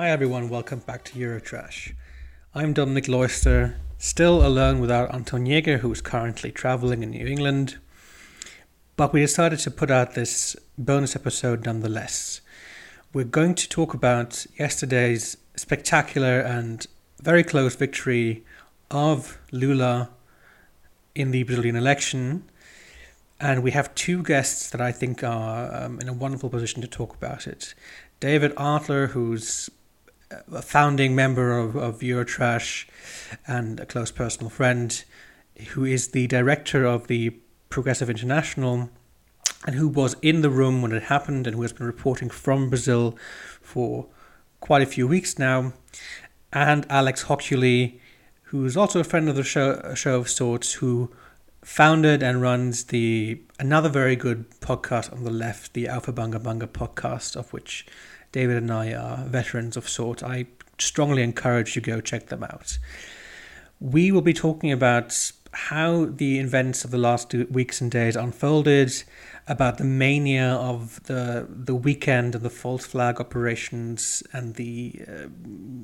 Hi everyone, welcome back to Eurotrash. I'm Dominik Leusder, still alone without Anton Jäger, who's currently traveling in New England. But we decided to put out this bonus episode nonetheless. We're going to talk about yesterday's spectacular and very close victory of Lula in the Brazilian election. And we have two guests that I think are um, in a wonderful position to talk about it. David Adler, who's a founding member of, of Eurotrash and a close personal friend, who is the director of the Progressive International and who was in the room when it happened and who has been reporting from Brazil for quite a few weeks now, and Alex Hochuli, who is also a friend of the show, a show of sorts, who founded and runs the another very good podcast on the left, the Aufhebunga Bunga podcast, of which David and I are veterans of sort. I strongly encourage you go check them out. We will be talking about how the events of the last weeks and days unfolded, about the mania of the the weekend and the false flag operations and the uh,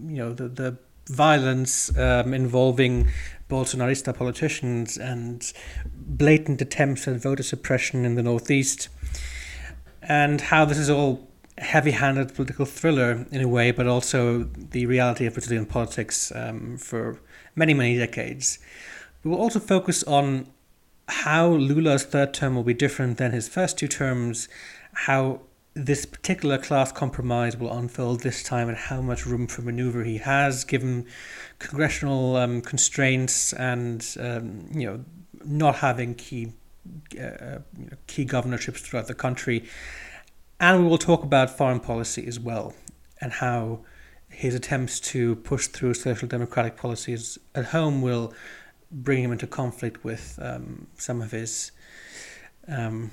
you know the the violence um, involving Bolsonarista politicians and blatant attempts at voter suppression in the northeast, and how this is all heavy-handed political thriller in a way, but also the reality of Brazilian politics um, for many many decades. We will also focus on how Lula's third term will be different than his first two terms, how this particular class compromise will unfold this time, and how much room for maneuver he has given congressional um, constraints and um, you know not having key uh, you know, key governorships throughout the country. And we will talk about foreign policy as well and how his attempts to push through social democratic policies at home will bring him into conflict with um, some of his um,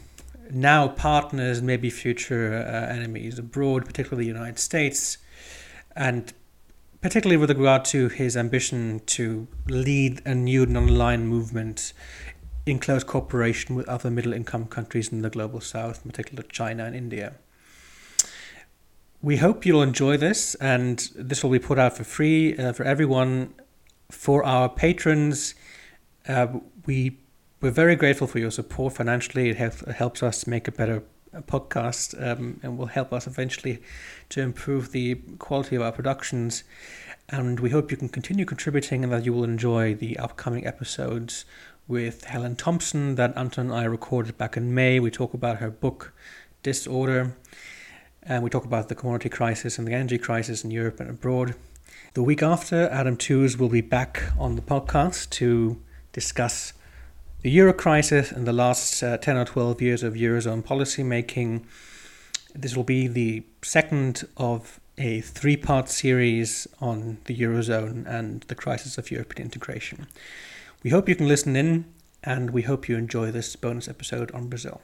now partners, maybe future uh, enemies abroad, particularly the United States, and particularly with regard to his ambition to lead a new non-aligned movement in close cooperation with other middle-income countries in the global south, in particular China and India. We hope you'll enjoy this, and this will be put out for free uh, for everyone for our patrons, uh, we we're very grateful for your support financially. It, help, helps us make a better uh, podcast um, and will help us eventually to improve the quality of our productions. And we hope you can continue contributing and that you will enjoy the upcoming episodes with Helen Thompson that Anton and I recorded back in May. We talk about her book, Disorder, and we talk about the commodity crisis and the energy crisis in Europe and abroad. The week after, Adam Tooze will be back on the podcast to discuss the euro crisis and the last uh, 10 or 12 years of Eurozone policy making. This will be the second of a three part series on the Eurozone and the crisis of European integration. We hope you can listen in and we hope you enjoy this bonus episode on Brazil.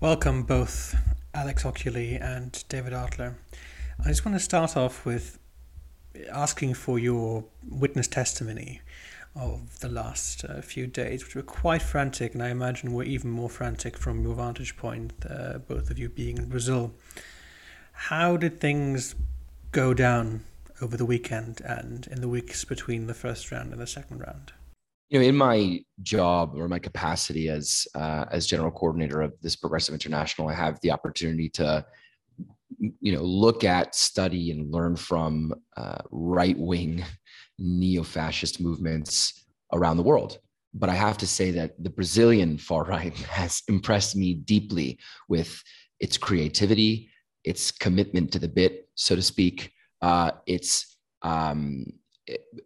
Welcome, both Alex Hochuli and David Adler. I just want to start off with asking for your witness testimony of the last uh, few days, which were quite frantic, and I imagine were even more frantic from your vantage point, uh, both of you being in Brazil. How did things go down over the weekend and in the weeks between the first round and the second round? You know, in my job or my capacity as uh, as general coordinator of this Progressive International, I have the opportunity to you know look at study and learn from uh, right wing neo-fascist movements around the world but i have to say that the brazilian far right has impressed me deeply with its creativity its commitment to the bit so to speak uh, its um,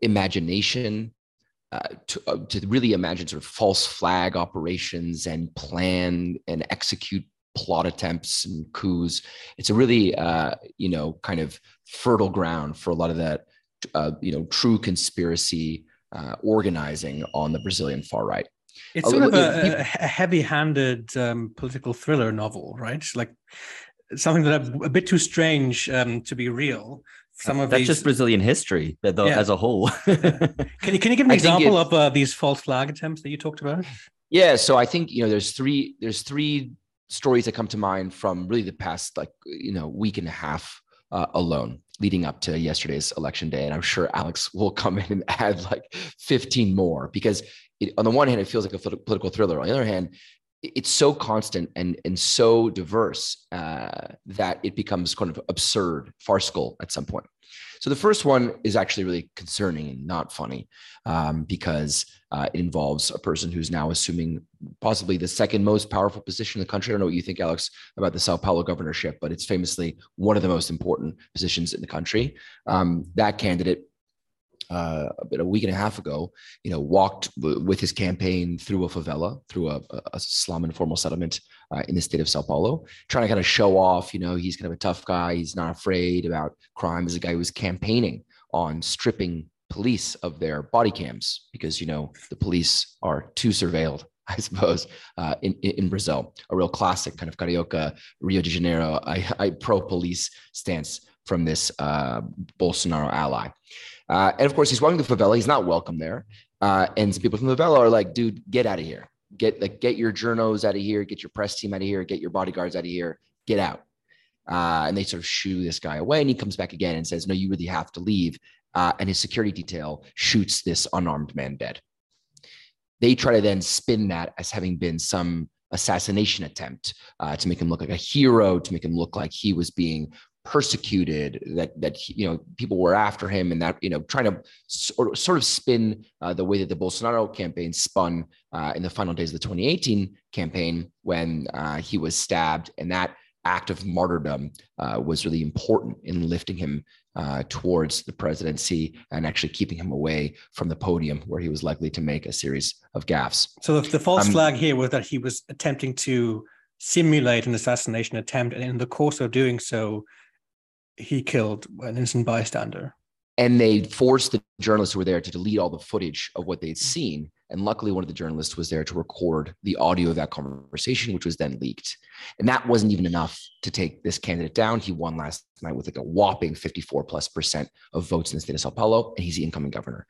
imagination uh, to, uh, to really imagine sort of false flag operations and plan and execute plot attempts and coups. It's a really, uh, you know, kind of fertile ground for a lot of that, uh, you know, true conspiracy uh, organizing on the Brazilian far right. It's sort of a, a heavy-handed um, political thriller novel, right? Like something that a bit too strange um, to be real. Some of that's these... just Brazilian history yeah. as a whole. can you can you give an example of uh, these false flag attempts that you talked about? Yeah, so I think you know there's three there's three stories that come to mind from really the past like you know week and a half uh, alone leading up to yesterday's election day. And I'm sure Alex will come in and add like 15 more because it, on the one hand, it feels like a political thriller. On the other hand, it's so constant and and so diverse uh, that it becomes kind of absurd, farcical at some point. So the first one is actually really concerning and not funny um, because uh, it involves a person who's now assuming possibly the second most powerful position in the country. I don't know what you think, Alex, about the Sao Paulo governorship, but it's famously one of the most important positions in the country. Um, that candidate uh, a week and a half ago, you know, walked w- with his campaign through a favela, through a, a slum informal settlement uh, in the state of Sao Paulo, trying to kind of show off, you know, he's kind of a tough guy. He's not afraid about crime. As a guy who was campaigning on stripping police of their body cams because, you know, the police are too surveilled. I suppose, uh, in, in Brazil, a real classic kind of carioca, Rio de Janeiro, I, I pro police stance from this uh, Bolsonaro ally. Uh, and of course, he's walking the favela. He's not welcome there. Uh, and some people from the favela are like, dude, get out of here. Get like get your journos out of here. Get your press team out of here. Get your bodyguards out of here. Get out. Uh, and they sort of shoo this guy away. And he comes back again and says, no, you really have to leave. Uh, and his security detail shoots this unarmed man dead. They try to then spin that as having been some assassination attempt uh, to make him look like a hero, to make him look like he was being persecuted that that you know people were after him and that you know trying to sort, sort of spin uh, the way that the Bolsonaro campaign spun uh, in the final days of the 2018 campaign when uh, he was stabbed and that act of martyrdom uh, was really important in lifting him uh, towards the presidency and actually keeping him away from the podium where he was likely to make a series of gaffes. So the, the false um, flag here was that he was attempting to simulate an assassination attempt and in the course of doing so he killed an innocent bystander. And they forced the journalists who were there to delete all the footage of what they'd seen. And luckily, one of the journalists was there to record the audio of that conversation, which was then leaked. And that wasn't even enough to take this candidate down. He won last night with like a whopping 54 plus percent of votes in the state of Sao Paulo, and he's the incoming governor.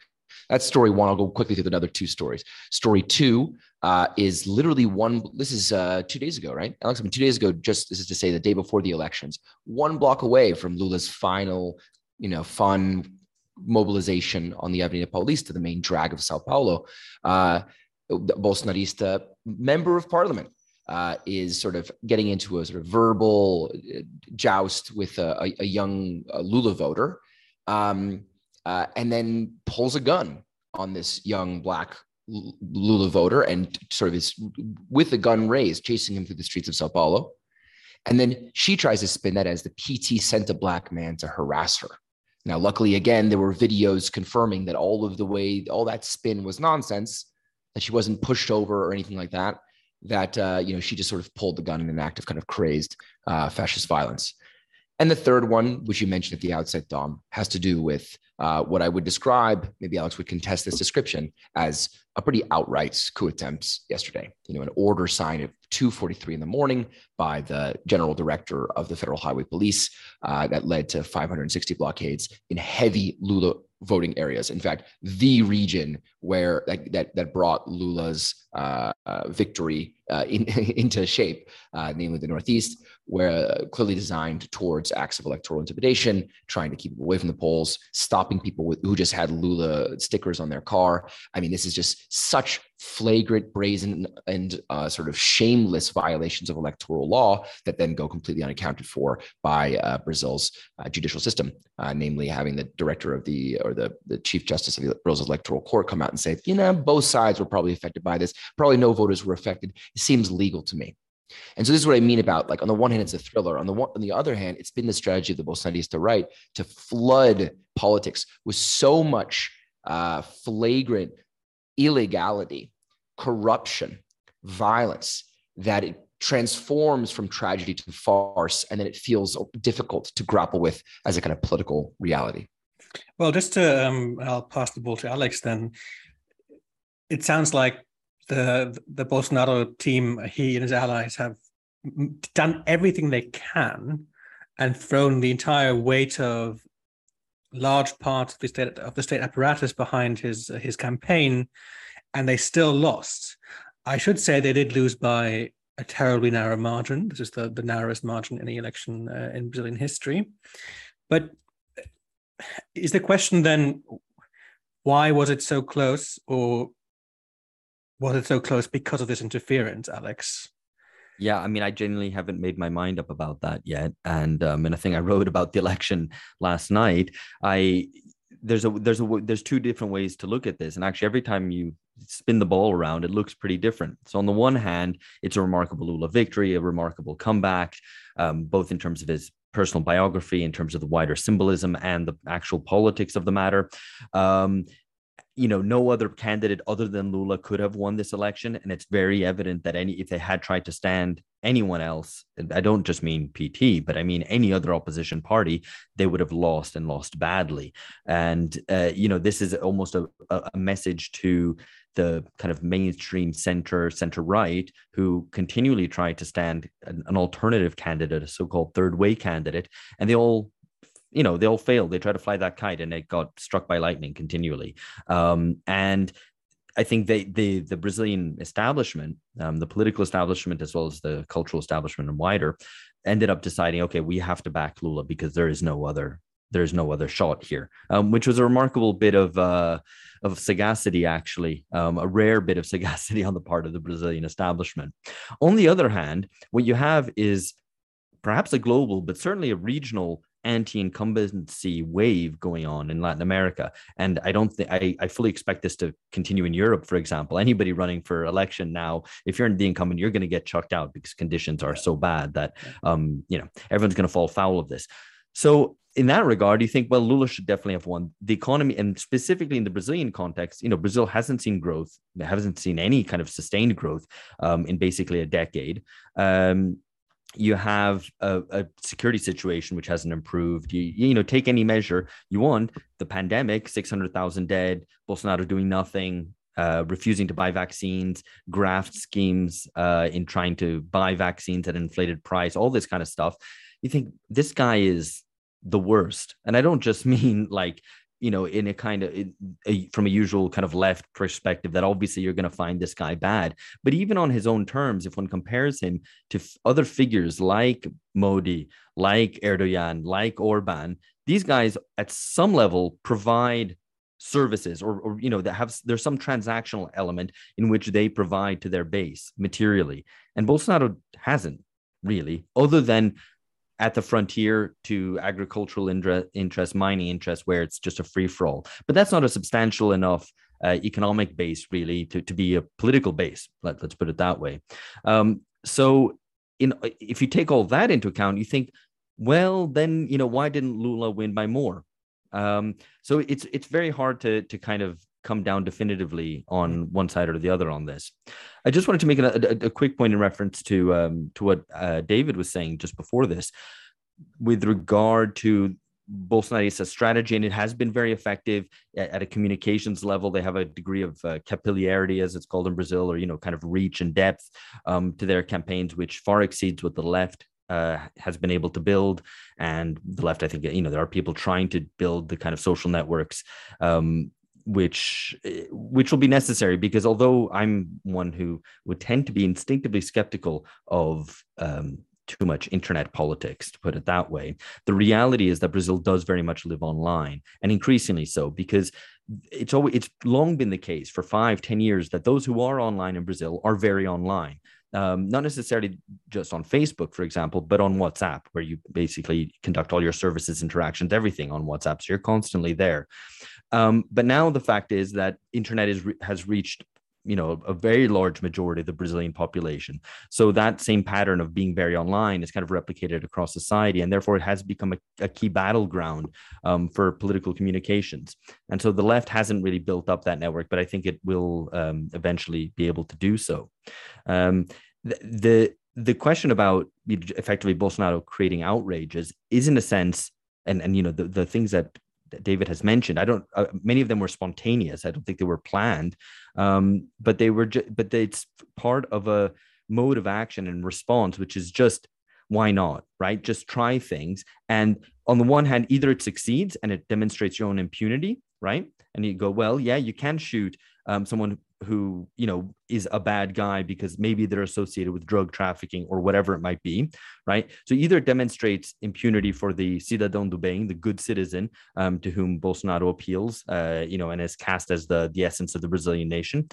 That's story one. I'll go quickly through the other two stories. Story two uh, is literally one. This is uh, two days ago, right, Alex? I mean, two days ago. Just this is to say, the day before the elections, one block away from Lula's final, you know, fun mobilization on the Avenida Paulista, the main drag of Sao Paulo. Uh, Bolsonarista member of parliament uh, is sort of getting into a sort of verbal uh, joust with a, a young uh, Lula voter. Um, uh, and then pulls a gun on this young black Lula voter and sort of is with the gun raised, chasing him through the streets of Sao Paulo. And then she tries to spin that as the PT sent a black man to harass her. Now, luckily, again, there were videos confirming that all of the way, all that spin was nonsense, that she wasn't pushed over or anything like that. That uh, you know, she just sort of pulled the gun in an act of kind of crazed uh, fascist violence. And the third one, which you mentioned at the outset, Dom, has to do with uh, what I would describe, maybe Alex would contest this description, as a pretty outright coup attempt yesterday. You know, an order signed at 2:43 in the morning by the general director of the Federal Highway Police uh, that led to 560 blockades in heavy Lula voting areas. In fact, the region where that that, that brought Lula's uh, uh victory uh, in, into shape, uh, namely the Northeast, where uh, clearly designed towards acts of electoral intimidation, trying to keep away from the polls, stopping people with, who just had Lula stickers on their car. I mean, this is just such flagrant, brazen, and uh, sort of shameless violations of electoral law that then go completely unaccounted for by uh, Brazil's uh, judicial system, uh, namely having the director of the or the, the chief justice of the Brazil's electoral court come out and say, you know, both sides were probably affected by this. Probably no voters were affected. It seems legal to me. And so this is what I mean about like on the one hand, it's a thriller. On the one, on the other hand, it's been the strategy of the Bolsonarista right to flood politics with so much uh, flagrant illegality, corruption, violence that it transforms from tragedy to farce, and then it feels difficult to grapple with as a kind of political reality. Well, just to um, I'll pass the ball to Alex. Then it sounds like the the Bolsonaro team, he and his allies have done everything they can and thrown the entire weight of large parts of the state of the state apparatus behind his his campaign, and they still lost. I should say they did lose by a terribly narrow margin. This is the, the narrowest margin in the election uh, in Brazilian history. But is the question then why was it so close, or was it so close because of this interference, Alex? Yeah, I mean, I genuinely haven't made my mind up about that yet, and um, and I think I wrote about the election last night. I there's a there's a there's two different ways to look at this, and actually, every time you spin the ball around, it looks pretty different. So on the one hand, it's a remarkable Lula victory, a remarkable comeback, um, both in terms of his personal biography, in terms of the wider symbolism and the actual politics of the matter. Um, you know, no other candidate other than Lula could have won this election, and it's very evident that any if they had tried to stand anyone else, I don't just mean PT, but I mean any other opposition party, they would have lost and lost badly. And uh, you know, this is almost a, a message to the kind of mainstream center, center right, who continually try to stand an, an alternative candidate, a so-called third way candidate, and they all you know they all failed they tried to fly that kite and it got struck by lightning continually um, and I think they, the the Brazilian establishment, um, the political establishment, as well as the cultural establishment and wider, ended up deciding, okay, we have to back Lula because there is no other there's no other shot here, um, which was a remarkable bit of uh, of sagacity, actually, um, a rare bit of sagacity on the part of the Brazilian establishment. On the other hand, what you have is perhaps a global, but certainly a regional anti-incumbency wave going on in Latin America. And I don't think I, I fully expect this to continue in Europe, for example. Anybody running for election now, if you're in the incumbent, you're going to get chucked out because conditions are so bad that um, you know everyone's going to fall foul of this. So in that regard, you think, well, Lula should definitely have won the economy, and specifically in the Brazilian context, you know, Brazil hasn't seen growth, hasn't seen any kind of sustained growth um, in basically a decade. Um, you have a, a, security situation which hasn't improved. You, you know, take any measure you want. The pandemic, six hundred thousand dead. Bolsonaro doing nothing, uh, refusing to buy vaccines, graft schemes uh, in trying to buy vaccines at inflated price, all this kind of stuff. You think this guy is the worst, and I don't just mean like you know, in a kind of a, from a usual kind of left perspective, that obviously you're going to find this guy bad. But even on his own terms, if one compares him to f- other figures like Modi, like Erdogan, like Orban, these guys at some level provide services or, or you know that have there's some transactional element in which they provide to their base materially and bolsonaro hasn't really other than at the frontier to agricultural interest, mining interest, where it's just a free for all. But that's not a substantial enough uh, economic base, really, to, to be a political base. Let, us put it that way. Um, so, in if you take all that into account, you think, well, then you know why didn't Lula win by more? Um, so it's it's very hard to to kind of come down definitively on one side or the other on this. I just wanted to make a, a, a quick point in reference to um, to what uh, David was saying just before this, with regard to Bolsonaro's strategy, and it has been very effective at, at, a communications level. They have a degree of uh, capillarity, as it's called in Brazil, or you know, kind of reach and depth um, to their campaigns, which far exceeds what the left uh, has been able to build. And the left, I think, you know, there are people trying to build the kind of social networks um, which eh, which will be necessary because although I'm one who would tend to be instinctively skeptical of um, too much internet politics, to put it that way, the reality is that Brazil does very much live online, and increasingly so because it's always it's long been the case for five, ten years that those who are online in Brazil are very online um, not necessarily just on Facebook, for example, but on WhatsApp, where you basically conduct all your services, interactions, everything on WhatsApp. So you're constantly there. Um, but now the fact is that internet is has reached you know a very large majority of the brazilian population. So that same pattern of being very online is kind of replicated across society and therefore it has become a, a key battleground um, for political communications. And so the left hasn't really built up that network but i think it will um, eventually be able to do so. Um, the, the the question about effectively bolsonaro creating outrages is in a sense and and you know the, the things that that David has mentioned. I don't. Uh, many of them were spontaneous. I don't think they were planned, um, but they were. Ju- but it's part of a mode of action and response, which is just why not, right? Just try things. And on the one hand, either it succeeds and it demonstrates your own impunity, right? And you go, well, yeah, you can shoot um, someone who you know is a bad guy because maybe they're associated with drug trafficking or whatever it might be right? So either demonstrates impunity for the cidadão do bem the good citizen um, to whom bolsonaro appeals uh, you know and is cast as the the essence of the brazilian nation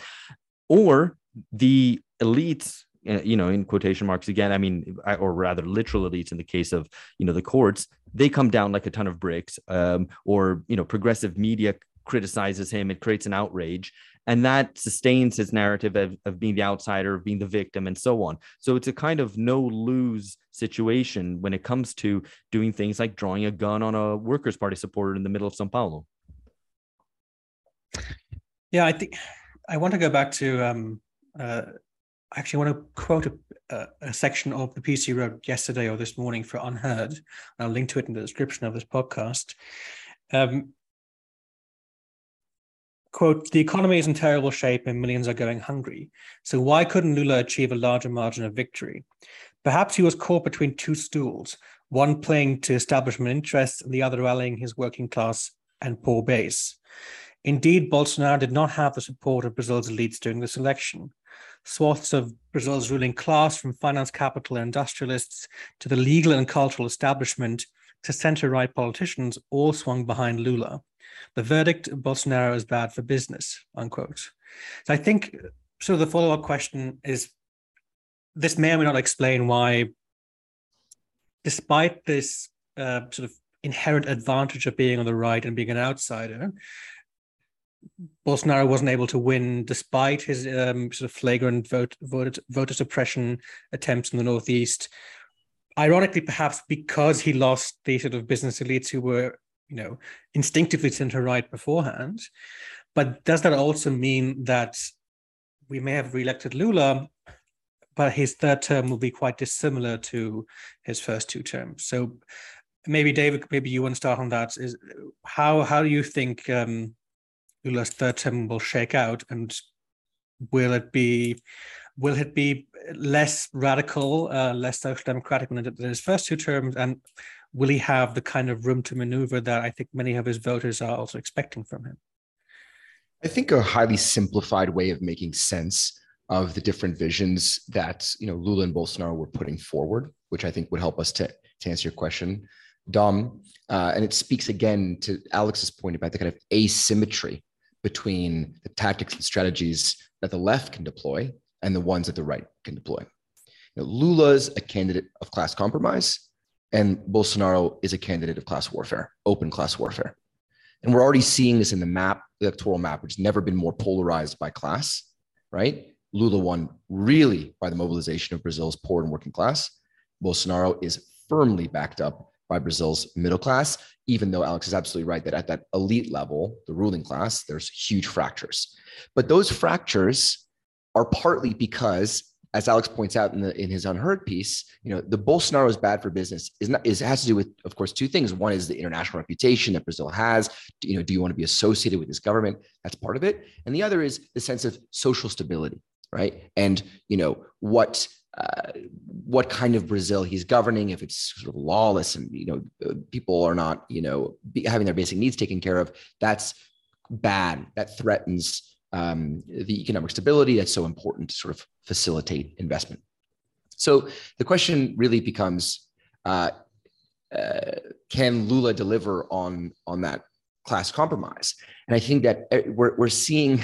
or the elites uh, you know in quotation marks again i mean or rather literal elites in the case of you know the courts they come down like a ton of bricks um, or you know progressive media criticizes him it creates an outrage and that sustains his narrative of, of being the outsider of being the victim and so on so it's a kind of no lose situation when it comes to doing things like drawing a gun on a workers party supporter in the middle of sao paulo yeah i think i want to go back to um uh I actually want to quote a, a, section of the piece you wrote yesterday or this morning for Unheard. I'll link to it in the description of this podcast. Um, quote, the economy is in terrible shape and millions are going hungry. So why couldn't Lula achieve a larger margin of victory? Perhaps he was caught between two stools, one playing to establishment interests and the other rallying his working class and poor base. Indeed, Bolsonaro did not have the support of Brazil's elites during this election. Swaths of Brazil's ruling class, from finance capital and industrialists to the legal and cultural establishment to center right politicians, all swung behind Lula. The verdict Bolsonaro is bad for business, unquote. So I think so. the follow up question is this may or may not explain why, despite this uh, sort of inherent advantage of being on the right and being an outsider, Bolsonaro wasn't able to win despite his um, sort of flagrant vote, vote, voter suppression attempts in the Northeast. Ironically, perhaps because he lost the sort of business elites who were you know, instinctively center right beforehand. But does that also mean that we may have reelected Lula, but his third term will be quite dissimilar to his first two terms? So maybe David, maybe you want to start on that. Is how how do you think um, Lula's third term will shake out, and will it be will it be less radical, uh, less social democratic than his first two terms, and will he have the kind of room to maneuver that I think many of his voters are also expecting from him? I think a highly simplified way of making sense of the different visions that you know Lula and Bolsonaro were putting forward, which I think would help us to, to answer your question, Dom. Uh, and it speaks again to Alex's point about the kind of asymmetry between the tactics and strategies that the left can deploy and the ones that the right can deploy. You know, Lula's a candidate of class compromise and Bolsonaro is a candidate of class warfare, open class warfare. And we're already seeing this in the map, electoral map, which has never been more polarized by class, right? Lula won really by the mobilization of Brazil's poor and working class. Bolsonaro is firmly backed up by Brazil's middle class, even though Alex is absolutely right that at that elite level, the ruling class, there's huge fractures. But those fractures are partly because as Alex points out in the in his unheard piece, you know, the Bolsonaro is bad for business is not is has to do with, of course, two things. One is the international reputation that Brazil has. You know, do you want to be associated with this government? That's part of it. And the other is the sense of social stability, right? And you know what uh, what kind of Brazil he's governing, if it's sort of lawless and you know people are not you know having their basic needs taken care of, that's bad. That threatens um, the economic stability that's so important to sort of facilitate investment. So the question really becomes, uh, uh, can Lula deliver on on that class compromise? And I think that uh, we're we're seeing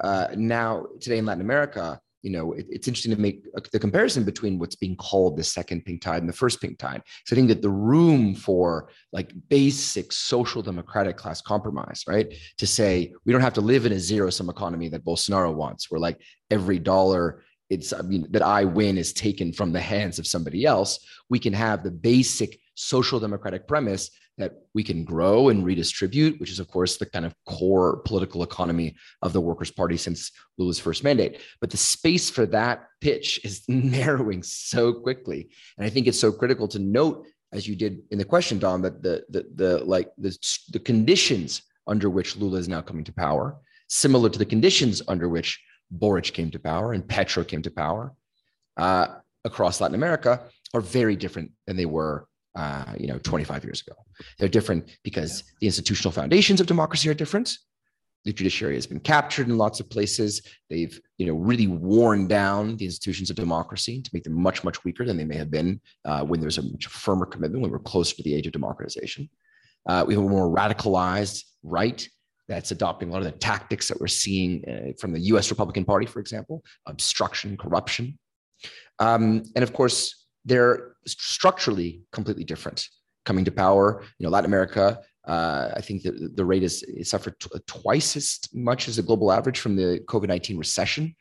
uh, now today in Latin America you know, it, it's interesting to make the comparison between what's being called the second pink tide and the first pink tide. So I think that the room for like basic social democratic class compromise, right? To say we don't have to live in a zero sum economy that Bolsonaro wants, where like every dollar it's I mean that I win is taken from the hands of somebody else. We can have the basic social democratic premise that we can grow and redistribute, which is, of course, the kind of core political economy of the Workers' Party since Lula's first mandate. But the space for that pitch is narrowing so quickly. And I think it's so critical to note, as you did in the question, Dom, that the, the, the like the, the conditions under which Lula is now coming to power, similar to the conditions under which Boric came to power and Petro came to power uh, across Latin America, are very different than they were uh, you know 25 years ago they're different because the institutional foundations of democracy are different the judiciary has been captured in lots of places. They've, you know, really worn down the institutions of democracy to make them much, much weaker than they may have been uh, when there was a much firmer commitment, when we're closer to the age of democratization. Uh, we have a more radicalized right that's adopting a lot of the tactics that we're seeing uh, from the U.S. Republican Party, for example, obstruction, corruption, um, and of course they're structurally completely different. Coming to power, you know, Latin America uh, I think that the rate is, suffered t- twice as much as the global average from the COVID nineteen recession.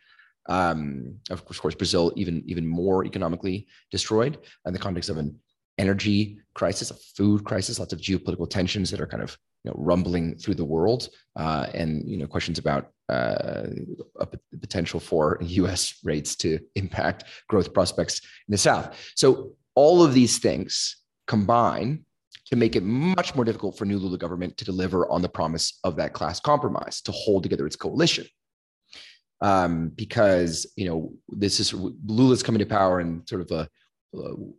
Um, of course, Brazil even even more economically destroyed in the context of an energy crisis, a food crisis, lots of geopolitical tensions that are kind of you know, rumbling through the world, uh, and you know questions about uh, potential for U.S. rates to impact growth prospects in the South. So all of these things combine to make it much more difficult for new Lula government to deliver on the promise of that class compromise, to hold together its coalition. Um, because you know this is Lula's coming to power in sort of a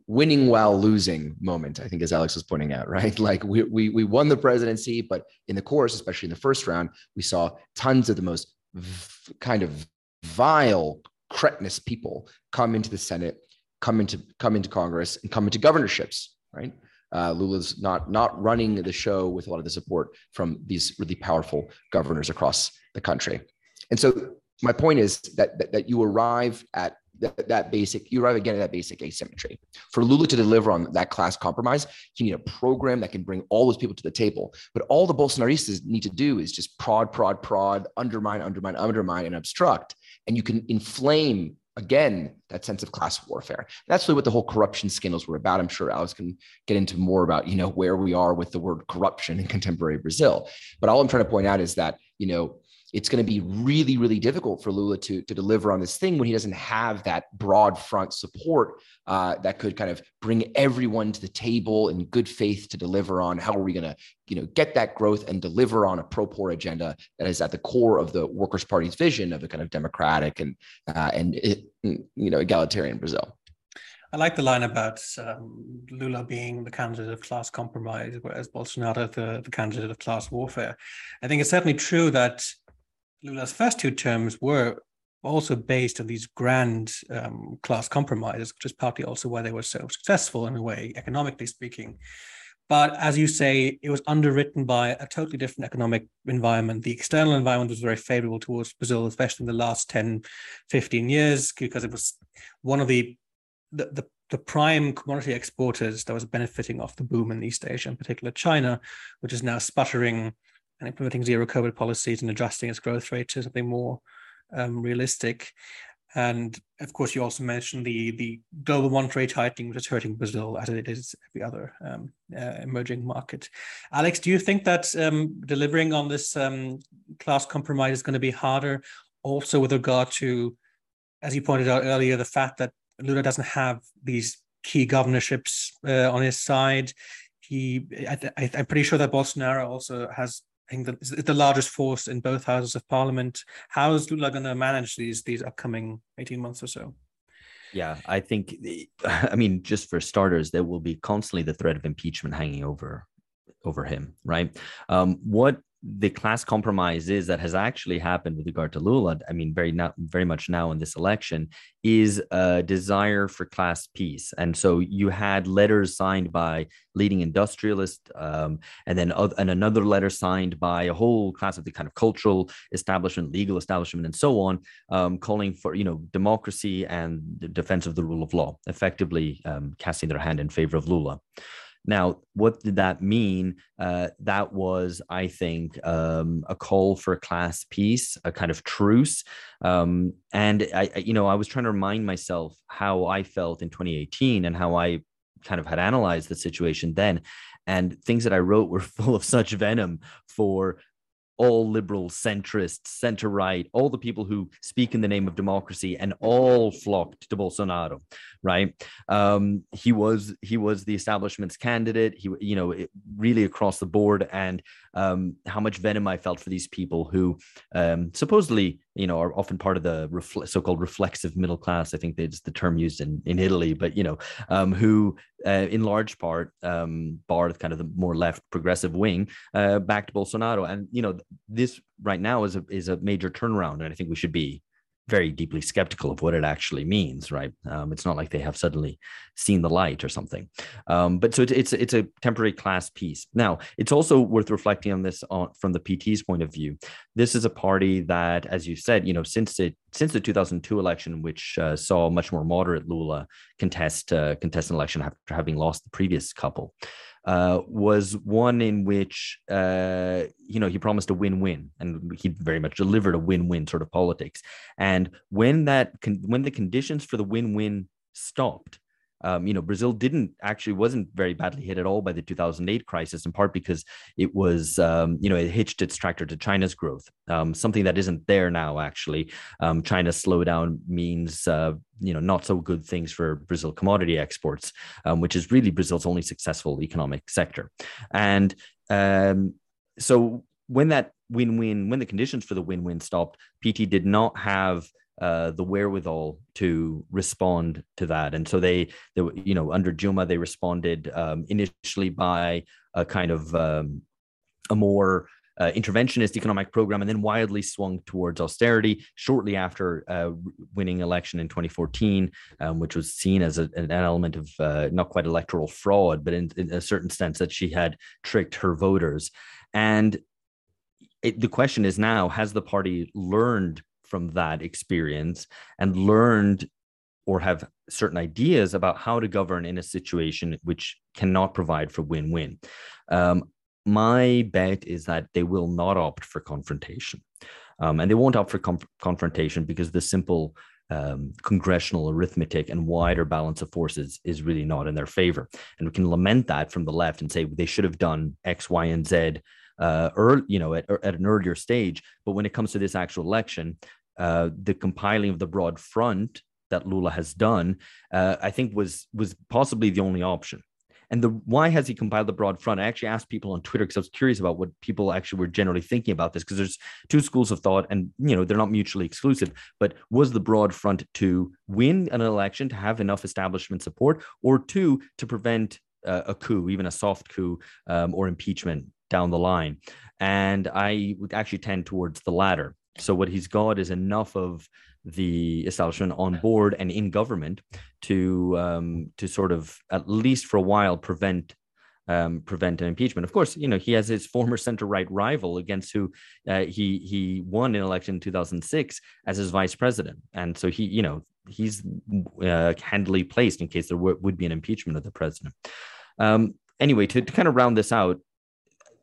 winning while losing moment i think as alex was pointing out right like we, we we won the presidency but in the course especially in the first round we saw tons of the most v- kind of vile cretinous people come into the senate come into come into congress and come into governorships right uh, Lula's not not running the show with a lot of the support from these really powerful governors across the country. And so my point is that that, that you arrive at that, that, basic, you arrive again at that basic asymmetry. For Lula to deliver on that class compromise, you need a program that can bring all those people to the table. But all the Bolsonaristas need to do is just prod, prod, prod, undermine, undermine, undermine, and obstruct. And you can inflame again that sense of class warfare that's really what the whole corruption scandals were about i'm sure alex can get into more about you know where we are with the word corruption in contemporary brazil but all i'm trying to point out is that you know it's going to be really, really difficult for Lula to, to deliver on this thing when he doesn't have that broad front support uh, that could kind of bring everyone to the table in good faith to deliver on how are we going to, you know, get that growth and deliver on a pro-poor agenda that is at the core of the Workers' Party's vision of a kind of democratic and uh, and you know egalitarian Brazil. I like the line about um, Lula being the candidate of class compromise, whereas Bolsonaro the, the candidate of class warfare. I think it's certainly true that Lula's first two terms were also based on these grand um, class compromises, which is partly also why they were so successful in a way, economically speaking. But as you say, it was underwritten by a totally different economic environment. The external environment was very favorable towards Brazil, especially in the last 10, 15 years, because it was one of the, the, the, the prime commodity exporters that was benefiting off the boom in East Asia, in particular China, which is now sputtering and implementing zero COVID policies and adjusting its growth rate to something more um, realistic. And of course, you also mentioned the the global monetary tightening, which is hurting Brazil as it is every other um, uh, emerging market. Alex, do you think that um, delivering on this um, class compromise is going to be harder, also with regard to, as you pointed out earlier, the fact that Lula doesn't have these key governorships uh, on his side. He, I, am pretty sure that Bolsonaro also has think that it's the largest force in both houses of parliament. How is Lula going to manage these these upcoming eighteen months or so? Yeah, I think. the, I mean, just for starters, there will be constantly the threat of impeachment hanging over over him, right? Um, what the class compromise is that has actually happened with regard to Lula, I mean, very now, very much now in this election, is a desire for class peace. And so you had letters signed by leading industrialists, um, and then uh, and another letter signed by a whole class of the kind of cultural establishment, legal establishment, and so on, um, calling for you know democracy and the defense of the rule of law, effectively um, casting their hand in favor of Lula. Now, what did that mean? Uh, that was, I think, um, a call for class peace, a kind of truce. Um, and I, you know, I was trying to remind myself how I felt in 2018 and how I kind of had analyzed the situation then. And things that I wrote were full of such venom for all liberal, centrist, center right, all the people who speak in the name of democracy, and all flocked to Bolsonaro. Right? Um, he was he was the establishment's candidate. He you know really across the board, and um, how much venom I felt for these people who um, supposedly, you know, are often part of the so-called reflexive middle class. I think that's the term used in, in Italy, but you know, um, who uh, in large part, um, bar kind of the more left progressive wing, uh, backed Bolsonaro. And you know, this right now is a is a major turnaround, and I think we should be very deeply skeptical of what it actually means, right? Um, it's not like they have suddenly seen the light or something. Um, but so it's, it's it's a temporary class piece. Now, it's also worth reflecting on this on, from the PT's point of view. This is a party that, as you said, you know, since it since the 2002 election, which uh, saw much more moderate Lula contest uh, contest an election after having lost the previous couple uh, was one in which uh, you know he promised a win-win, and he very much delivered a win-win sort of politics. And when that con- when the conditions for the win-win stopped, um, you know, Brazil didn't actually wasn't very badly hit at all by the 2008 crisis, in part because it was, um, you know, it hitched its tractor to China's growth, um, something that isn't there now. Actually, um, China's slowdown means, uh, you know, not so good things for Brazil commodity exports, um, which is really Brazil's only successful economic sector, and um, so when that win-win, when the conditions for the win-win stopped, PT did not have uh, the wherewithal to respond to that. And so they, they you know, under Dilma, they responded um, initially by a kind of um, a more uh, interventionist economic program and then wildly swung towards austerity shortly after uh, winning election in 2014, um, which was seen as a, an element of uh, not quite electoral fraud, but in, in, a certain sense that she had tricked her voters. And it, the question is now, has the party learned from that experience and learned or have certain ideas about how to govern in a situation which cannot provide for win-win. Um, my bet is that they will not opt for confrontation, um, and they won't opt for confrontation because the simple um, congressional arithmetic and wider balance of forces is really not in their favor. And we can lament that from the left and say they should have done X, Y, and Z. Uh, early, you know, at, at an earlier stage, but when it comes to this actual election, uh, the compiling of the broad front that Lula has done, uh, I think was was possibly the only option. And the why has he compiled the broad front? I actually asked people on Twitter because I was curious about what people actually were generally thinking about this because there's two schools of thought, and you know they're not mutually exclusive. But was the broad front to win an election to have enough establishment support, or two to prevent uh, a coup, even a soft coup um, or impeachment down the line? And I would actually tend towards the latter. So what he's got is enough of the establishment on board and in government to um, to sort of at least for a while prevent um, prevent an impeachment. Of course, you know he has his former center right rival against who uh, he he won an election in 2006 as his vice president, and so he you know he's uh, handily placed in case there w- would be an impeachment of the president. Um, anyway, to, to kind of round this out,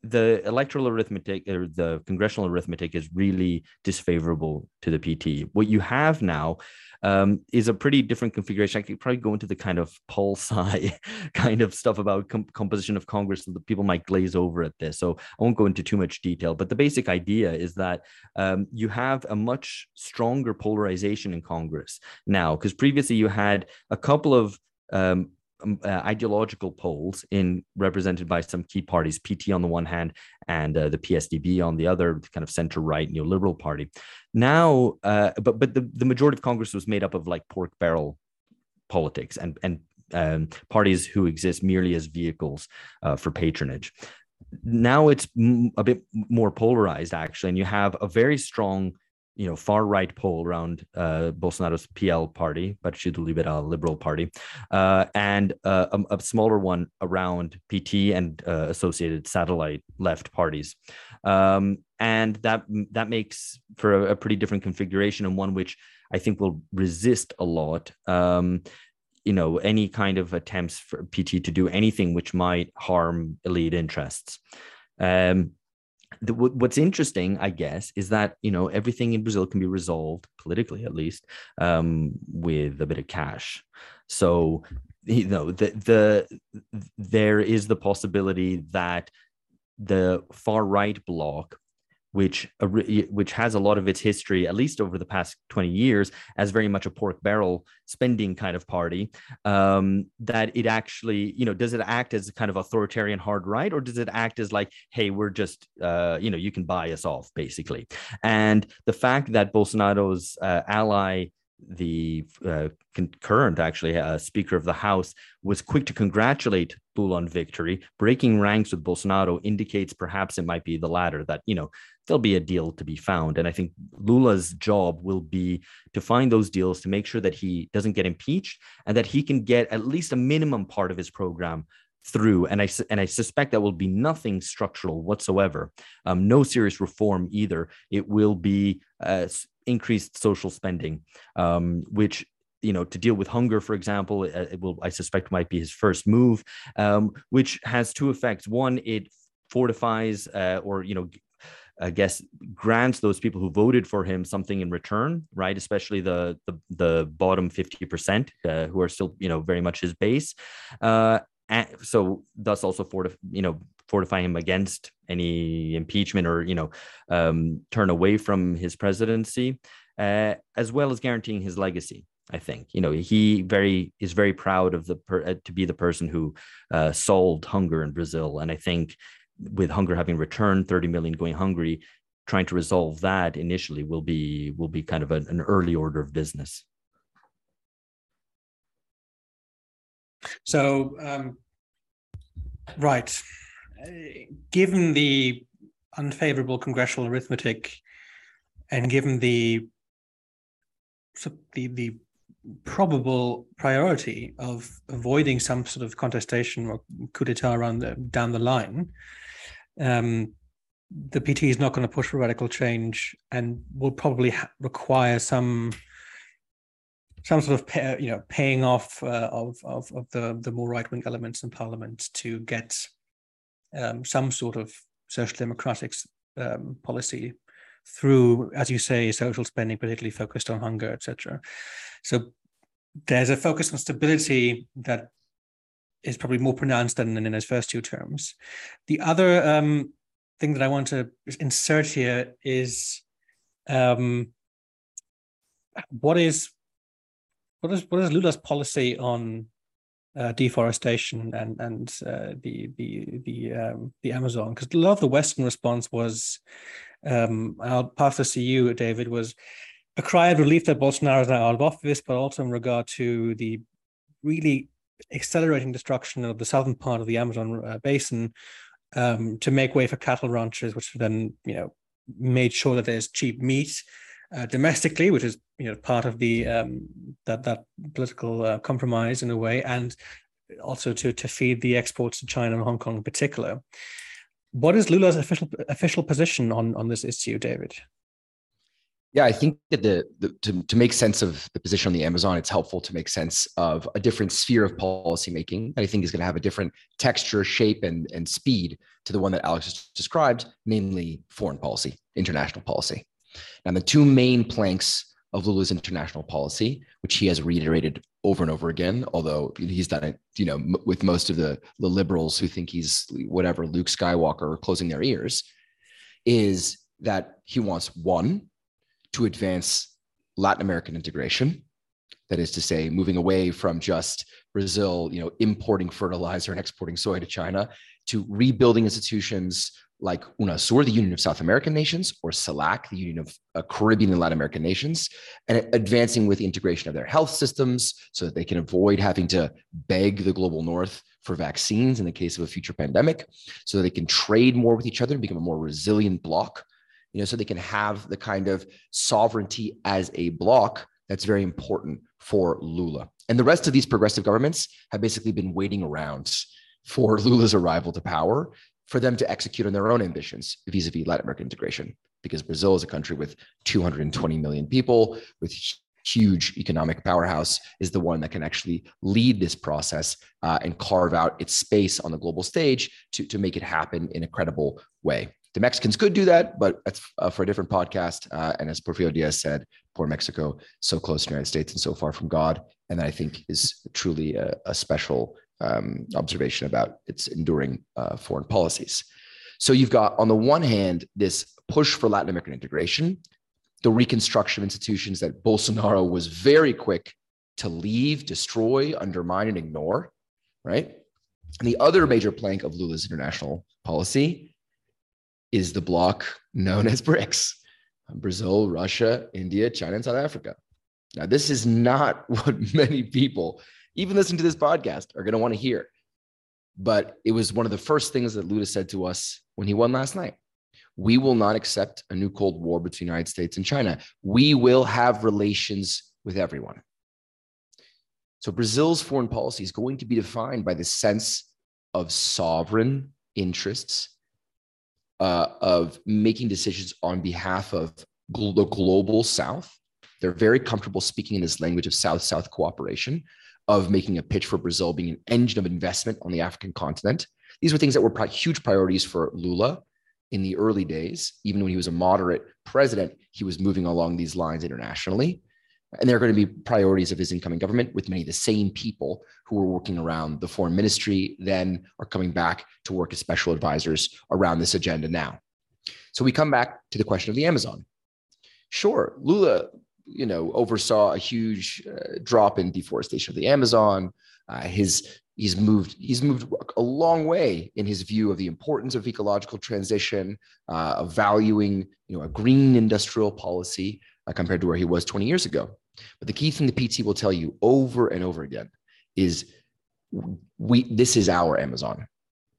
the electoral arithmetic or the congressional arithmetic is really disfavorable to the PT. What you have now um, is a pretty different configuration. I could probably go into the kind of pol sci kind of stuff about com- composition of Congress so that people might glaze over at this. So I won't go into too much detail, but the basic idea is that um, you have a much stronger polarization in Congress now, because previously you had a couple of um, um, uh, ideological poles in represented by some key parties, PT on the one hand and uh, the PSDB on the other, kind of center right neoliberal party. Now, uh, but but the, the majority of Congress was made up of like pork barrel politics and and um, parties who exist merely as vehicles uh, for patronage. Now it's a bit more polarized actually, and you have a very strong you know far right pole around uh, Bolsonaro's PL party, Partido Liberal Liberal Party, uh, and uh, a, a, smaller one around PT and uh, associated satellite left parties, um, and that that makes for a, a, pretty different configuration and one which I think will resist a lot. Um, you know any kind of attempts for PT to do anything which might harm elite interests. Um, the, what's interesting, I guess, is that you know everything in Brazil can be resolved politically, at least, um, with a bit of cash. So you know the the there is the possibility that the far right bloc which which has a lot of its history, at least over the past 20 years, as very much a pork barrel spending kind of party, um, that it actually, you know, does it act as a kind of authoritarian hard right, or does it act as like, hey, we're just, uh, you know, you can buy us off, basically? And the fact that Bolsonaro's uh, ally the uh, concurrent, actually, uh, Speaker of the House, was quick to congratulate Lula on victory. Breaking ranks with Bolsonaro indicates perhaps it might be the latter, that, you know, there'll be a deal to be found. And I think Lula's job will be to find those deals to make sure that he doesn't get impeached and that he can get at least a minimum part of his program through and i and i suspect that will be nothing structural whatsoever um, no serious reform either it will be uh, increased social spending, um, which you know to deal with hunger for example it will i suspect might be his first move um, which has two effects one it fortifies uh, or you know I guess grants those people who voted for him something in return, right? Especially the the, the bottom fifty percent uh, who are still, you know, very much his base. Uh, so thus also fortif- you know fortify him against any impeachment or you know um, turn away from his presidency, uh, as well as guaranteeing his legacy. I think you know he very is very proud of the per, uh, to be the person who uh, solved hunger in Brazil, and I think with hunger having returned, 30 million going hungry, trying to resolve that initially will be will be kind of an, an early order of business. So, um, right, given the unfavorable congressional arithmetic and given the the the probable priority of avoiding some sort of contestation or coup d'état around the, down the line, um, the PT is not going to push for radical change and will probably ha- require some some sort of pay, you know paying off uh, of, of of the the more right wing elements in parliament to get um, some sort of social democratic um, policy through, as you say, social spending, particularly focused on hunger, etc. So there's a focus on stability that is probably more pronounced than in his first two terms. The other um, thing that I want to insert here is um, what is what is what is Lula's policy on uh, deforestation and and uh, the the the um, the Amazon? Because a lot of the Western response was, um, I'll pass this to you, David, was a cry of relief that Bolsonaro is now out of office, but also in regard to the really accelerating destruction of the southern part of the Amazon uh, basin um, to make way for cattle ranchers, which then you know made sure that there's cheap meat uh, domestically, which is you know part of the um, that that political uh, compromise in a way, and also to to feed the exports to China and Hong Kong in particular. What is Lula's official official position on on this issue, David? Yeah, I think that the, the, to, to make sense of the position on the Amazon, it's helpful to make sense of a different sphere of policymaking that I think is going to have a different texture, shape, and, and speed to the one that Alex just described, namely foreign policy, international policy. Now, the two main planks of Lula's international policy, which he has reiterated over and over again, although he's done it, you know, m- with most of the, the liberals who think he's whatever Luke Skywalker closing their ears, is that he wants one to advance Latin American integration. That is to say, moving away from just Brazil, you know, importing fertilizer and exporting soy to China, to rebuilding institutions like UNASUR, the Union of South American Nations, or CELAC, the Union of uh, Caribbean and Latin American Nations, and advancing with integration of their health systems so that they can avoid having to beg the global north for vaccines in the case of a future pandemic, so that they can trade more with each other and become a more resilient bloc, you know, so they can have the kind of sovereignty as a bloc that's very important for Lula. And the rest of these progressive governments have basically been waiting around for Lula's arrival to power for them to execute on their own ambitions vis-a-vis Latin American integration, because Brazil is a country with 220 million people, with huge economic powerhouse, is the one that can actually lead this process uh, and carve out its space on the global stage to, to make it happen in a credible way. The Mexicans could do that, but that's uh, for a different podcast. Uh, and as Porfirio Diaz said, poor Mexico, so close to the United States and so far from God. And that I think is truly a, a special um, observation about its enduring uh, foreign policies. So you've got, on the one hand, this push for Latin American integration, the reconstruction of institutions that Bolsonaro was very quick to leave, destroy, undermine, and ignore, right? And the other major plank of Lula's international policy is the bloc known as BRICS Brazil, Russia, India, China, and South Africa. Now, this is not what many people, even listening to this podcast, are going to want to hear. But it was one of the first things that Lula said to us when he won last night. We will not accept a new Cold War between the United States and China. We will have relations with everyone. So Brazil's foreign policy is going to be defined by the sense of sovereign interests, uh, of making decisions on behalf of gl- the global South. They're very comfortable speaking in this language of South South cooperation, of making a pitch for Brazil being an engine of investment on the African continent. These were things that were huge priorities for Lula in the early days. Even when he was a moderate president, he was moving along these lines internationally. And they're going to be priorities of his incoming government with many of the same people who were working around the foreign ministry then are coming back to work as special advisors around this agenda now. So we come back to the question of the Amazon. Sure, Lula, you know, oversaw a huge uh, drop in deforestation of the Amazon. Uh, his he's moved he's moved a long way in his view of the importance of ecological transition, uh, of valuing you know a green industrial policy uh, compared to where he was 20 years ago. But the key thing the PT will tell you over and over again is we this is our Amazon.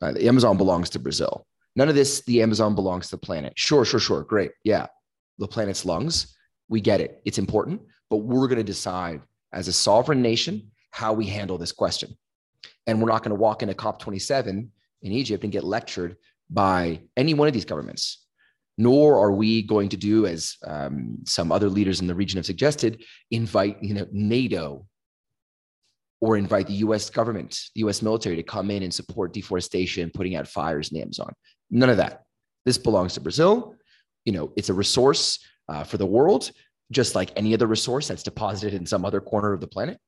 Uh, the Amazon belongs to Brazil. None of this, the Amazon belongs to the planet. Sure, sure, sure. Great. Yeah. The planet's lungs. We get it. It's important, but we're going to decide as a sovereign nation how we handle this question. And we're not going to walk into COP27 in Egypt and get lectured by any one of these governments nor are we going to do as um, some other leaders in the region have suggested invite you know nato or invite the us government the us military to come in and support deforestation putting out fires in amazon none of that this belongs to brazil you know it's a resource uh, for the world just like any other resource that's deposited in some other corner of the planet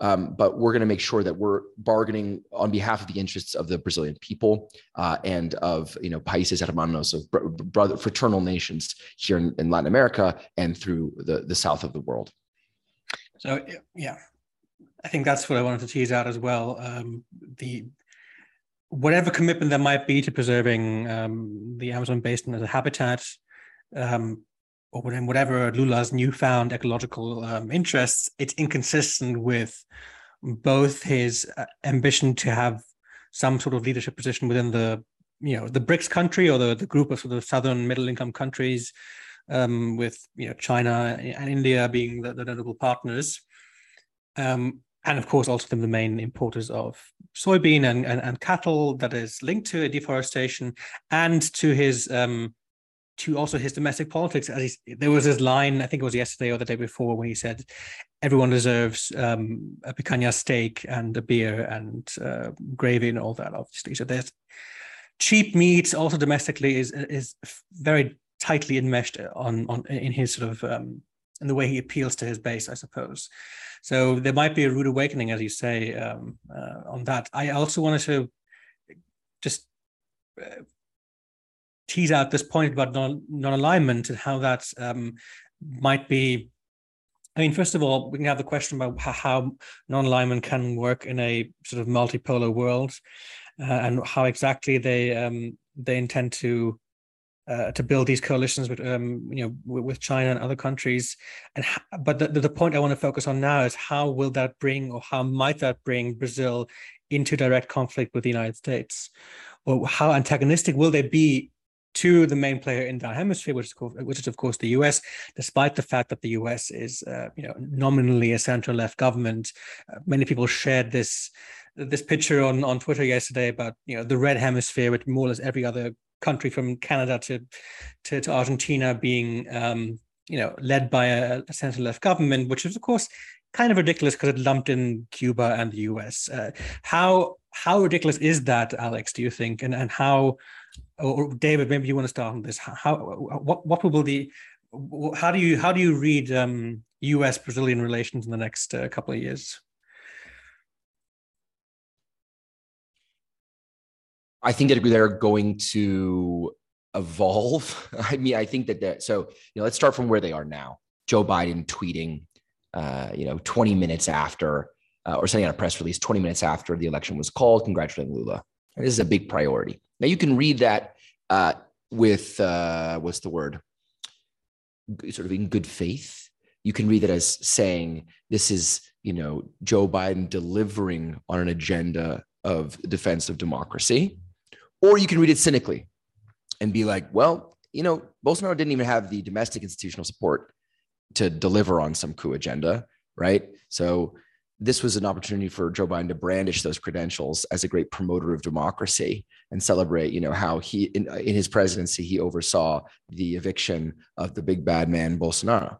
um, but we're going to make sure that we're bargaining on behalf of the interests of the Brazilian people uh, and of you know países hermanos of br- brother fraternal nations here in, in, Latin America and through the the south of the world. So yeah, I think that's what I wanted to tease out as well. Um, the whatever commitment there might be to preserving um, the Amazon basin as a habitat, um, or whatever Lula's newfound ecological um, interests, it's inconsistent with both his uh, ambition to have some sort of leadership position within the you know the BRICS country or the, the group of sort of southern middle income countries, um, with you know China and India being the, the notable partners, um, and of course also the main importers of soybean and, and, and cattle that is linked to deforestation and to his um, to also his domestic politics. As he, there was his line, I think it was yesterday or the day before, when he said, "Everyone deserves um, a picanha steak and a beer and uh, gravy and all that." Obviously, so there's cheap meat also domestically is is very tightly enmeshed on on in his sort of um, in the way he appeals to his base, I suppose. So there might be a rude awakening, as you say, um, uh, on that. I also wanted to just uh, tease out this point about non alignment and how that um, might be. I mean, first of all, we can have the question about how non alignment can work in a sort of multipolar world, uh, and how exactly they um, they intend to uh, to build these coalitions with um, you know with China and other countries. And but the, the point I want to focus on now is how will that bring or how might that bring Brazil into direct conflict with the United States, or how antagonistic will they be to the main player in that hemisphere, which is, which is of course the U.S. Despite the fact that the U.S. is, uh, you know, nominally a center-left government, uh, many people shared this this picture on on Twitter yesterday about you know the red hemisphere, with more or less every other country from Canada to to, to Argentina being um, you know led by a, a center-left government, which is of course kind of ridiculous because it lumped in Cuba and the U.S. Uh, how how ridiculous is that, Alex? Do you think, and and how or David, maybe you want to start on this. How what what will the how do you how do you read um, U.S. Brazilian relations in the next uh, couple of years? I think that they're going to evolve. I mean, I think that that so you know, let's start from where they are now. Joe Biden tweeting, uh, you know, 20 minutes after, uh, or sending out a press release 20 minutes after the election was called, congratulating Lula. This is a big priority. Now you can read that uh, with uh, what's the word? Sort of in good faith. You can read that as saying this is, you know, Joe Biden delivering on an agenda of defense of democracy, or you can read it cynically and be like, well, you know, Bolsonaro didn't even have the domestic institutional support to deliver on some coup agenda, right? So this was an opportunity for Joe Biden to brandish those credentials as a great promoter of democracy and celebrate, you know, how he in, in his presidency he oversaw the eviction of the big bad man Bolsonaro.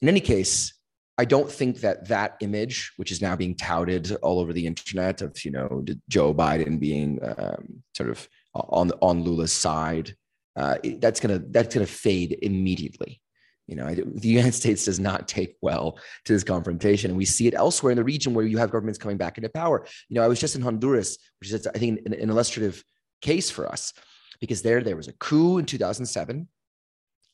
In any case, I don't think that that image, which is now being touted all over the internet of you know Joe Biden being um, sort of on on Lula's side, uh, that's gonna that's gonna fade immediately. You know, the United States does not take well to this confrontation, and we see it elsewhere in the region where you have governments coming back into power. You know, I was just in Honduras, which is, I think, an, an illustrative case for us, because there there was a coup in 2007.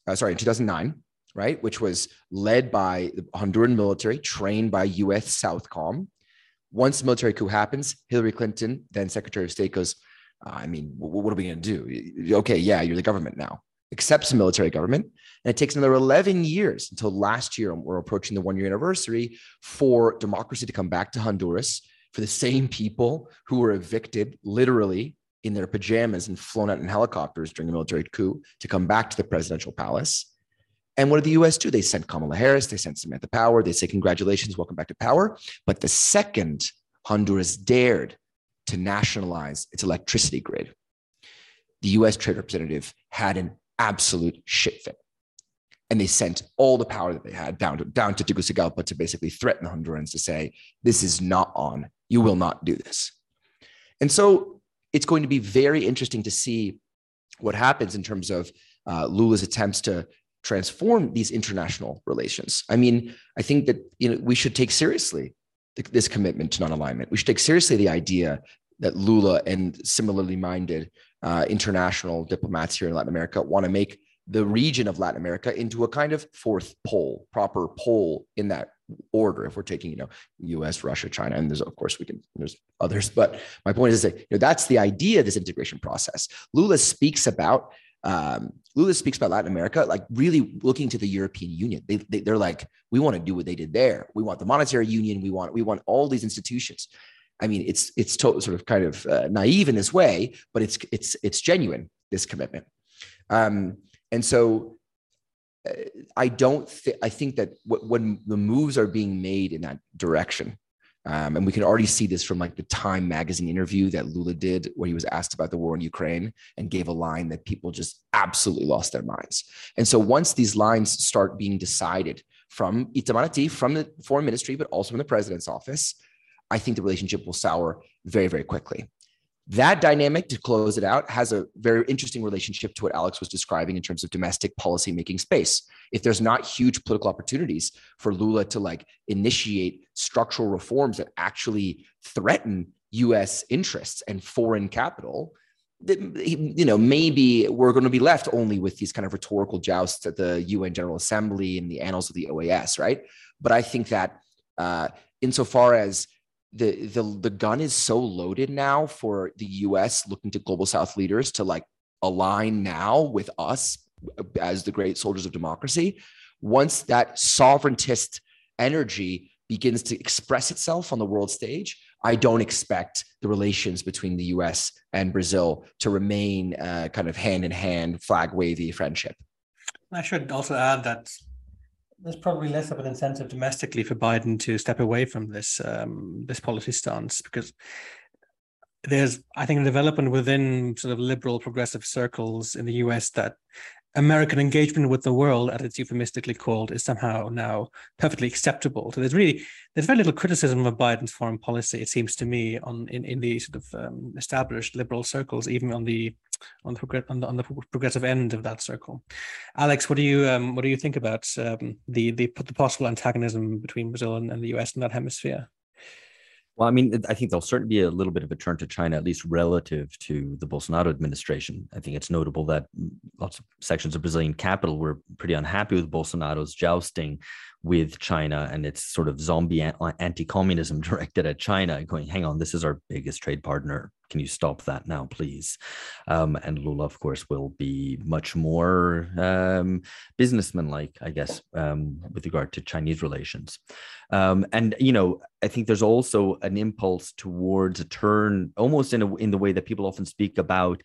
Uh, sorry, in 2009, right, which was led by the Honduran military, trained by U.S. Southcom. Once the military coup happens, Hillary Clinton, then Secretary of State, goes, I mean, what are we going to do? Okay, yeah, you're the government now accepts a military government. And it takes another 11 years until last year, we're approaching the one year anniversary for democracy to come back to Honduras for the same people who were evicted literally in their pajamas and flown out in helicopters during a military coup to come back to the presidential palace. And what did the US do? They sent Kamala Harris, they sent Samantha Power, they say, Congratulations, welcome back to power. But the second Honduras dared to nationalize its electricity grid, the US trade representative had an absolute shit fit. And they sent all the power that they had down to, down to Tegucigalpa to basically threaten the Hondurans to say, this is not on. You will not do this. And so it's going to be very interesting to see what happens in terms of uh, Lula's attempts to transform these international relations. I mean, I think that you know we should take seriously this commitment to non-alignment. We should take seriously the idea that Lula and similarly minded uh, international diplomats here in Latin America want to make the region of Latin America into a kind of fourth pole, proper pole in that order. If we're taking, you know, U.S., Russia, China, and there's of course we can there's others, but my point is that you know that's the idea of this integration process. Lula speaks about um, Lula speaks about Latin America, like really looking to the European Union. They, they they're like, we want to do what they did there. We want the monetary union. We want we want all these institutions. I mean, it's it's to, sort of kind of uh, naive in this way, but it's it's it's genuine this commitment. Um, and so, uh, I don't. Th- I think that w- when the moves are being made in that direction, um, and we can already see this from like the Time magazine interview that Lula did, where he was asked about the war in Ukraine and gave a line that people just absolutely lost their minds. And so, once these lines start being decided from Itamaraty, from the foreign ministry, but also from the president's office, I think the relationship will sour very, very quickly. That dynamic, to close it out, has a very interesting relationship to what Alex was describing in terms of domestic policy making space. If there's not huge political opportunities for Lula to like initiate structural reforms that actually threaten US interests and foreign capital, you know, maybe we're going to be left only with these kind of rhetorical jousts at the UN General Assembly and the annals of the OAS, right? But I think that uh, insofar as the the the gun is so loaded now for the US looking to global south leaders to like align now with us as the great soldiers of democracy. Once that sovereigntist energy begins to express itself on the world stage i don't expect the relations between the us and brazil to remain uh, kind of hand in hand flag wavy friendship. I should also add that there's probably less of an incentive domestically for Biden to step away from this um, this policy stance because there's I think a development within sort of liberal progressive circles in the US that American engagement with the world, as it's euphemistically called, is somehow now perfectly acceptable. So there's really there's very little criticism of Biden's foreign policy, it seems to me, on in, in the sort of um, established liberal circles, even on the on the, on the on the progressive end of that circle. Alex, what do you um, what do you think about um, the the the possible antagonism between Brazil and, and the US in that hemisphere? Well, I mean, I think there'll certainly be a little bit of a turn to China, at least relative to the Bolsonaro administration. I think it's notable that mm, lots of sections of Brazilian capital were pretty unhappy with Bolsonaro's jousting with China and its sort of zombie anti communism directed at China, going, hang on, this is our biggest trade partner. Can you stop that now, please? Um, and Lula, of course, will be much more um, businessman-like, I guess, um, with regard to Chinese relations. Um, and you know, I think there's also an impulse towards a turn, almost in a, in the way that people often speak about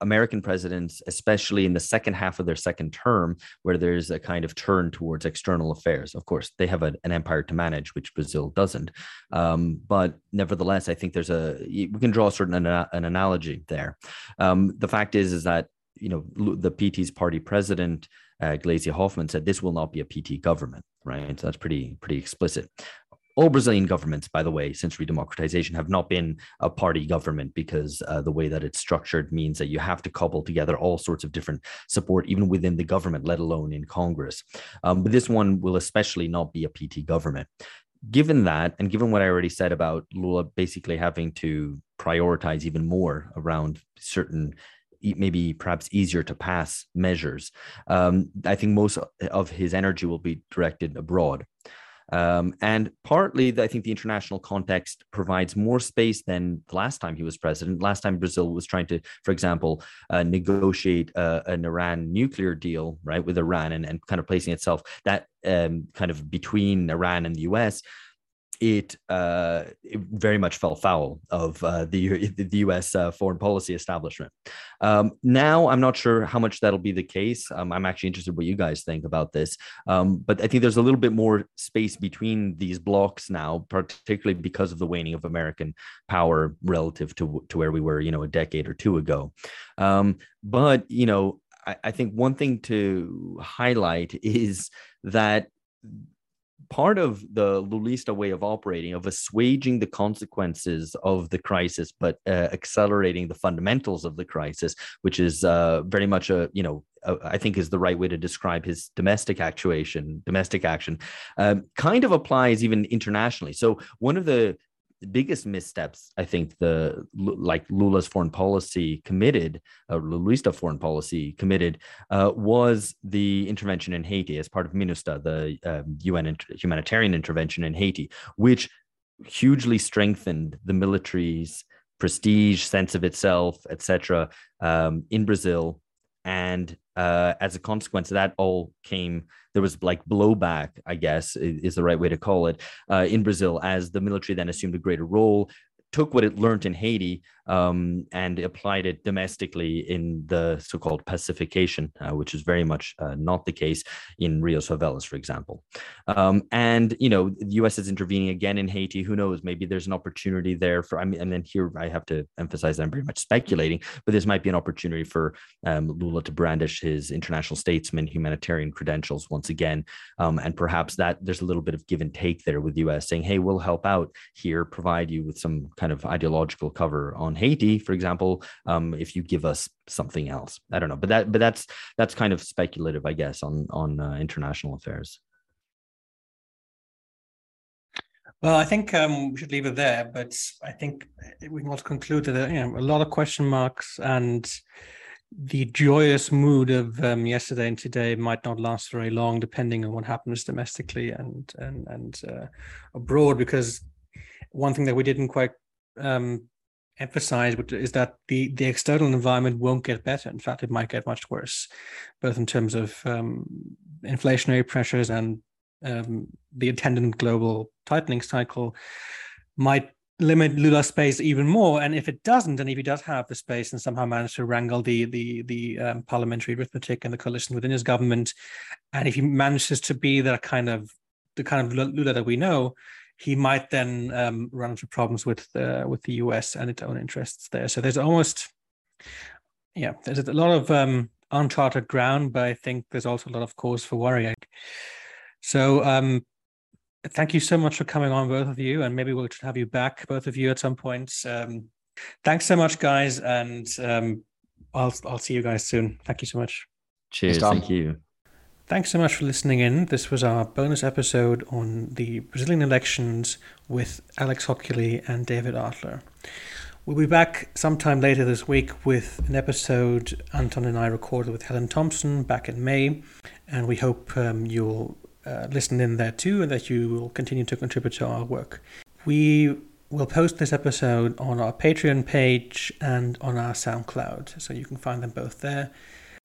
American presidents, especially in the second half of their second term, where there's a kind of turn towards external affairs. Of course, they have a, an empire to manage, which Brazil doesn't. Um, but nevertheless, I think there's a we can draw a certain an, an analogy there. Um, the fact is, is that you know the PT's party president. Uh, Gleisi Hoffmann said this will not be a PT government, right? So that's pretty pretty explicit all Brazilian governments, by the way, since redemocratization, have not been a party government because uh, the way that it's structured means that you have to cobble together all sorts of different support, even within the government, let alone in Congress. Um, but this one will especially not be a PT government. Given that, and given what I already said about Lula basically having to prioritize even more around certain maybe perhaps easier to pass measures. Um, I think most of his energy will be directed abroad. Um, and partly, I think the international context provides more space than the last time he was president. Last time Brazil was trying to, for example, uh, negotiate uh, an Iran nuclear deal, right, with Iran and, and kind of placing itself that um, kind of between Iran and the US it, uh, it, very much fell foul of uh, the, the U.S. Uh, foreign policy establishment. Um, now, I'm not sure how much that'll be the case. Um, I'm actually interested what you guys think about this. Um, but I think there's a little bit more space between these blocks now, particularly because of the waning of American power relative to to where we were, you know, a decade or two ago. Um, but you know, I, I think one thing to highlight is that part of the Lulista way of operating, of assuaging the consequences of the crisis, but uh, accelerating the fundamentals of the crisis, which is uh, very much a, you know, a, I think is the right way to describe his domestic actuation, domestic action, um, kind of applies even internationally. So one of the the biggest missteps I think the like Lula's foreign policy committed, or Lulista foreign policy committed, uh, was the intervention in Haiti as part of MINUSTAH, the um, UN inter- humanitarian intervention in Haiti, which hugely strengthened the military's prestige, sense of itself, etc., um, in Brazil and uh, as a consequence that all came there was like blowback i guess is the right way to call it uh, in brazil as the military then assumed a greater role took what it learned in Haiti um, and applied it domestically in the so-called pacification, uh, which is very much uh, not the case in Rio's favelas, for example. Um, and you know, the U.S. is intervening again in Haiti. Who knows? Maybe there's an opportunity there for. I mean, and then here I have to emphasize that I'm very much speculating, but this might be an opportunity for um, Lula to brandish his international statesman humanitarian credentials once again, um, and perhaps that there's a little bit of give and take there with the U.S. saying, "Hey, we'll help out here, provide you with some kind of ideological cover on Haiti, for example, um, if you give us something else. I don't know, but that but that's that's kind of speculative, I guess, on on uh, international affairs. Well, I think um, we should leave it there, but I think we can also conclude that uh, you know, a lot of question marks and the joyous mood of um, yesterday and today might not last very long, depending on what happens domestically and and and uh, abroad. Because one thing that we didn't quite um, emphasize is that the the external environment won't get better. In fact, it might get much worse, both in terms of um, inflationary pressures and um, the attendant global tightening cycle might limit Lula's space even more. And if it doesn't, and if he does have the space and somehow manage to wrangle the the the um, parliamentary arithmetic and the coalition within his government, and if he manages to be that kind of the kind of Lula that we know, he might then um, run into problems with uh, with the US and its own interests there. So there's almost, yeah, there's a lot of um, uncharted ground, but I think there's also a lot of cause for worry. So um, thank you so much for coming on, both of you, and maybe we'll have you back, both of you, at some point. Um, thanks so much, guys, and um, I'll I'll see you guys soon. Thank you so much. Cheers. Thank you. Thanks so much for listening in. This was our bonus episode on the Brazilian elections with Alex Hochuli and David Adler. We'll be back sometime later this week with an episode Anton and I recorded with Helen Thompson back in May, and we hope um, you'll uh, listen in there too and that you will continue to contribute to our work. We will post this episode on our Patreon page and on our SoundCloud, so you can find them both there.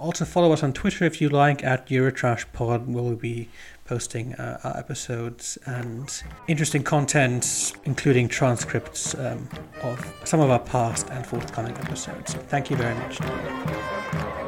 Also, follow us on Twitter if you like at EurotrashPod, we'll be posting uh, our episodes and interesting content, including transcripts um, of some of our past and forthcoming episodes. Thank you very much.